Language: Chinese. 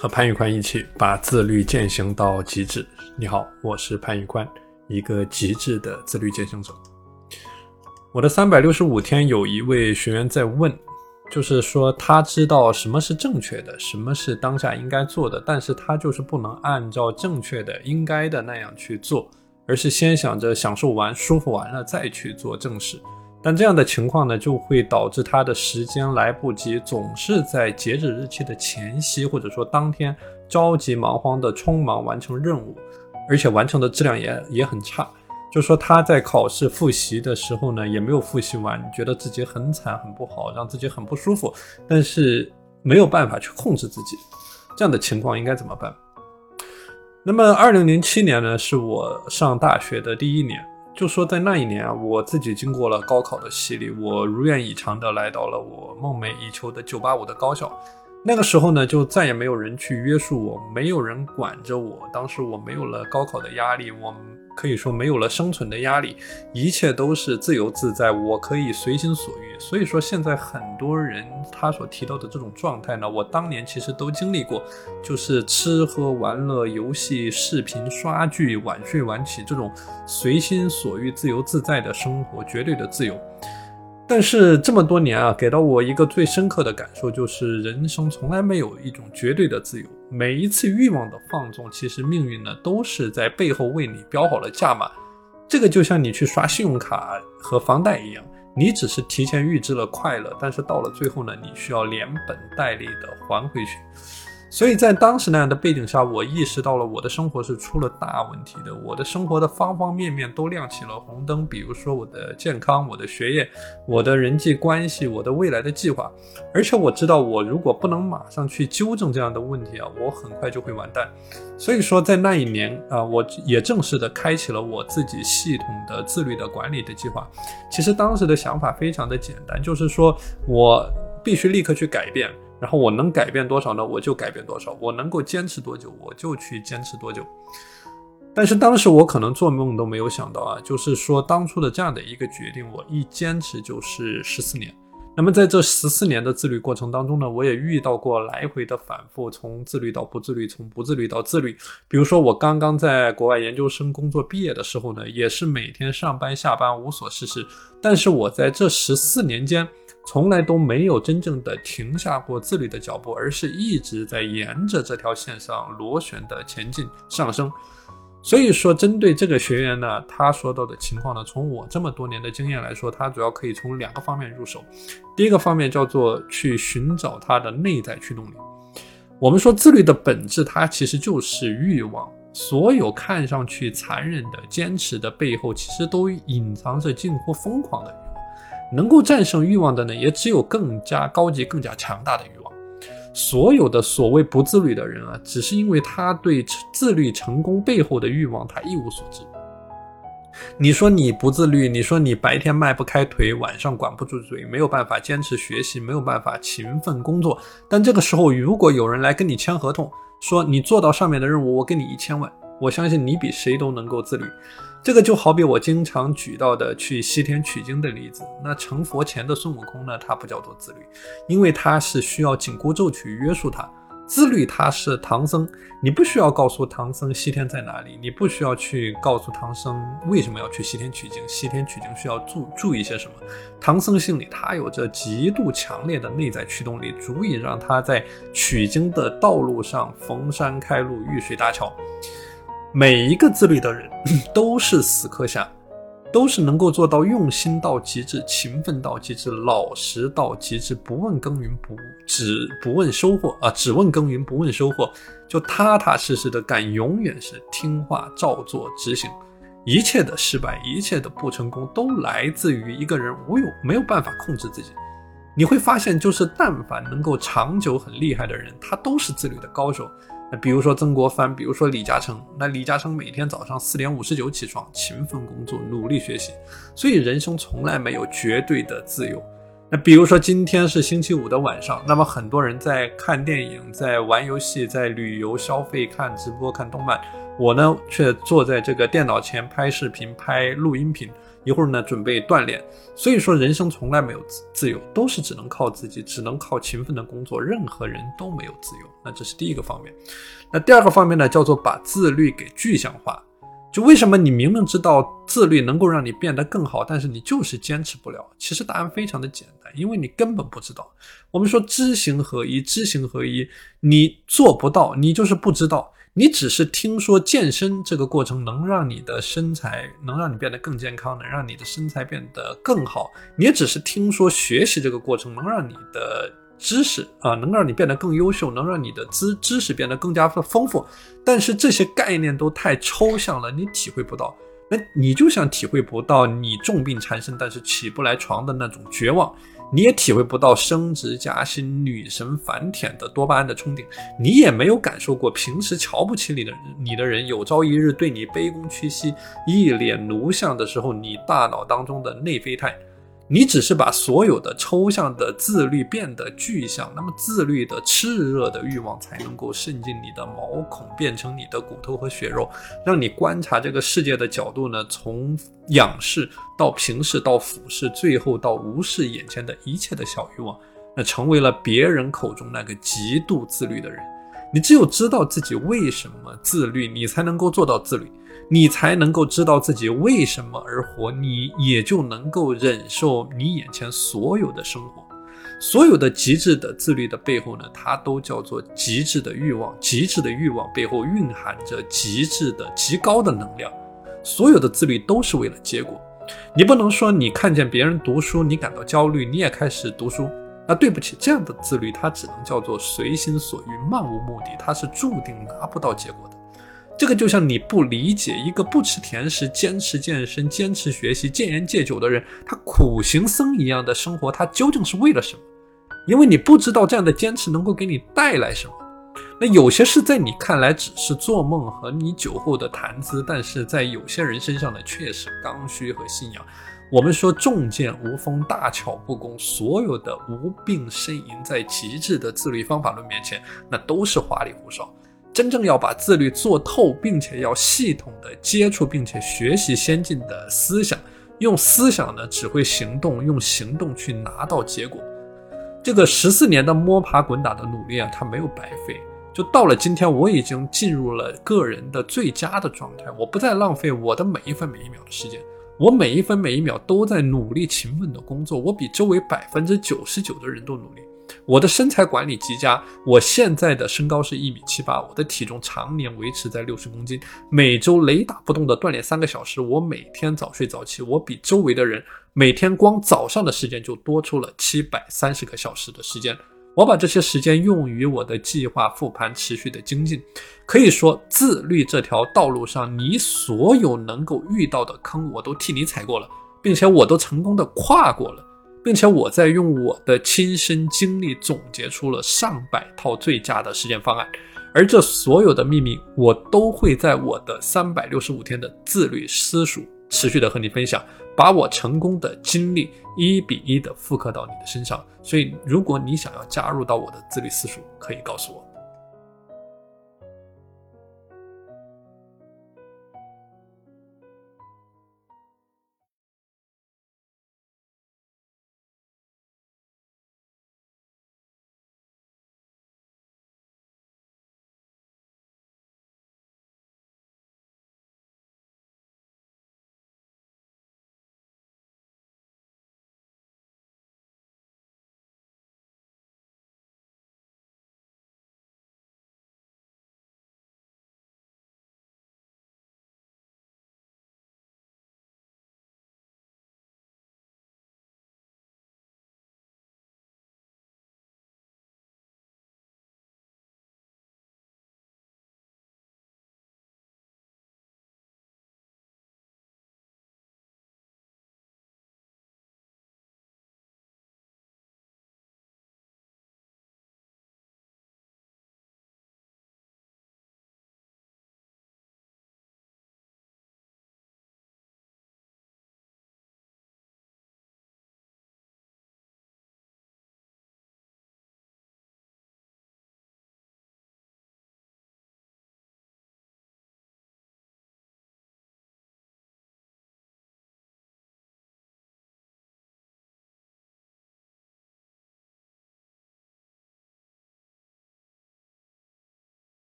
和潘玉宽一起把自律践行到极致。你好，我是潘玉宽，一个极致的自律践行者。我的三百六十五天，有一位学员在问，就是说他知道什么是正确的，什么是当下应该做的，但是他就是不能按照正确的、应该的那样去做，而是先想着享受完、舒服完了再去做正事。但这样的情况呢，就会导致他的时间来不及，总是在截止日期的前夕，或者说当天着急忙慌的匆忙完成任务，而且完成的质量也也很差。就说他在考试复习的时候呢，也没有复习完，觉得自己很惨很不好，让自己很不舒服，但是没有办法去控制自己。这样的情况应该怎么办？那么，二零零七年呢，是我上大学的第一年。就说在那一年啊，我自己经过了高考的洗礼，我如愿以偿的来到了我梦寐以求的九八五的高校。那个时候呢，就再也没有人去约束我，没有人管着我。当时我没有了高考的压力，我。可以说没有了生存的压力，一切都是自由自在，我可以随心所欲。所以说，现在很多人他所提到的这种状态呢，我当年其实都经历过，就是吃喝玩乐、游戏、视频、刷剧、晚睡晚起这种随心所欲、自由自在的生活，绝对的自由。但是这么多年啊，给到我一个最深刻的感受，就是人生从来没有一种绝对的自由。每一次欲望的放纵，其实命运呢都是在背后为你标好了价码。这个就像你去刷信用卡和房贷一样，你只是提前预支了快乐，但是到了最后呢，你需要连本带利的还回去。所以在当时那样的背景下，我意识到了我的生活是出了大问题的。我的生活的方方面面都亮起了红灯，比如说我的健康、我的学业、我的人际关系、我的未来的计划。而且我知道，我如果不能马上去纠正这样的问题啊，我很快就会完蛋。所以说，在那一年啊，我也正式的开启了我自己系统的自律的管理的计划。其实当时的想法非常的简单，就是说我必须立刻去改变。然后我能改变多少呢？我就改变多少。我能够坚持多久，我就去坚持多久。但是当时我可能做梦都没有想到啊，就是说当初的这样的一个决定，我一坚持就是十四年。那么在这十四年的自律过程当中呢，我也遇到过来回的反复，从自律到不自律，从不自律到自律。比如说我刚刚在国外研究生工作毕业的时候呢，也是每天上班下班无所事事。但是我在这十四年间。从来都没有真正的停下过自律的脚步，而是一直在沿着这条线上螺旋的前进上升。所以说，针对这个学员呢，他说到的情况呢，从我这么多年的经验来说，他主要可以从两个方面入手。第一个方面叫做去寻找他的内在驱动力。我们说自律的本质，它其实就是欲望。所有看上去残忍的坚持的背后，其实都隐藏着近乎疯狂的。能够战胜欲望的呢，也只有更加高级、更加强大的欲望。所有的所谓不自律的人啊，只是因为他对自律成功背后的欲望，他一无所知。你说你不自律，你说你白天迈不开腿，晚上管不住嘴，没有办法坚持学习，没有办法勤奋工作。但这个时候，如果有人来跟你签合同，说你做到上面的任务，我给你一千万，我相信你比谁都能够自律。这个就好比我经常举到的去西天取经的例子。那成佛前的孙悟空呢？他不叫做自律，因为他是需要紧箍咒去约束他。自律他是唐僧，你不需要告诉唐僧西天在哪里，你不需要去告诉唐僧为什么要去西天取经，西天取经需要注注意些什么。唐僧心里他有着极度强烈的内在驱动力，足以让他在取经的道路上逢山开路，遇水搭桥。每一个自律的人 都是死磕下，都是能够做到用心到极致、勤奋到极致、老实到极致，不问耕耘不只不问收获啊，只问耕耘不问收获，就踏踏实实的干，永远是听话照做执行。一切的失败，一切的不成功，都来自于一个人无有没有办法控制自己。你会发现，就是但凡能够长久很厉害的人，他都是自律的高手。那比如说曾国藩，比如说李嘉诚。那李嘉诚每天早上四点五十九起床，勤奋工作，努力学习。所以人生从来没有绝对的自由。那比如说今天是星期五的晚上，那么很多人在看电影，在玩游戏，在旅游消费，看直播，看动漫。我呢却坐在这个电脑前拍视频、拍录音频。一会儿呢准备锻炼。所以说，人生从来没有自自由，都是只能靠自己，只能靠勤奋的工作，任何人都没有自由。那这是第一个方面。那第二个方面呢，叫做把自律给具象化。就为什么你明明知道自律能够让你变得更好，但是你就是坚持不了？其实答案非常的简单，因为你根本不知道。我们说知行合一，知行合一，你做不到，你就是不知道。你只是听说健身这个过程能让你的身材能让你变得更健康，能让你的身材变得更好。你也只是听说学习这个过程能让你的知识啊，能让你变得更优秀，能让你的知知识变得更加的丰富。但是这些概念都太抽象了，你体会不到。那你就像体会不到你重病缠身但是起不来床的那种绝望。你也体会不到升职加薪、女神反舔的多巴胺的冲顶，你也没有感受过平时瞧不起你的你的人，有朝一日对你卑躬屈膝、一脸奴相的时候，你大脑当中的内啡肽。你只是把所有的抽象的自律变得具象，那么自律的炽热的欲望才能够渗进你的毛孔，变成你的骨头和血肉，让你观察这个世界的角度呢，从仰视到平视到俯视，最后到无视眼前的一切的小欲望，那成为了别人口中那个极度自律的人。你只有知道自己为什么自律，你才能够做到自律。你才能够知道自己为什么而活，你也就能够忍受你眼前所有的生活。所有的极致的自律的背后呢，它都叫做极致的欲望。极致的欲望背后蕴含着极致的极高的能量。所有的自律都是为了结果。你不能说你看见别人读书，你感到焦虑，你也开始读书。那对不起，这样的自律它只能叫做随心所欲，漫无目的，它是注定拿不到结果的。这个就像你不理解一个不吃甜食、坚持健身、坚持学习、戒烟戒酒的人，他苦行僧一样的生活，他究竟是为了什么？因为你不知道这样的坚持能够给你带来什么。那有些事在你看来只是做梦和你酒后的谈资，但是在有些人身上呢，却是刚需和信仰。我们说重剑无锋，大巧不工，所有的无病呻吟，在极致的自律方法论面前，那都是花里胡哨。真正要把自律做透，并且要系统的接触，并且学习先进的思想，用思想呢指挥行动，用行动去拿到结果。这个十四年的摸爬滚打的努力啊，它没有白费。就到了今天，我已经进入了个人的最佳的状态，我不再浪费我的每一分每一秒的时间，我每一分每一秒都在努力勤奋的工作，我比周围百分之九十九的人都努力。我的身材管理极佳，我现在的身高是一米七八，我的体重常年维持在六十公斤，每周雷打不动的锻炼三个小时，我每天早睡早起，我比周围的人每天光早上的时间就多出了七百三十个小时的时间，我把这些时间用于我的计划复盘，持续的精进，可以说自律这条道路上，你所有能够遇到的坑，我都替你踩过了，并且我都成功的跨过了。并且我在用我的亲身经历总结出了上百套最佳的实践方案，而这所有的秘密，我都会在我的三百六十五天的自律私塾持续的和你分享，把我成功的经历一比一的复刻到你的身上。所以，如果你想要加入到我的自律私塾，可以告诉我。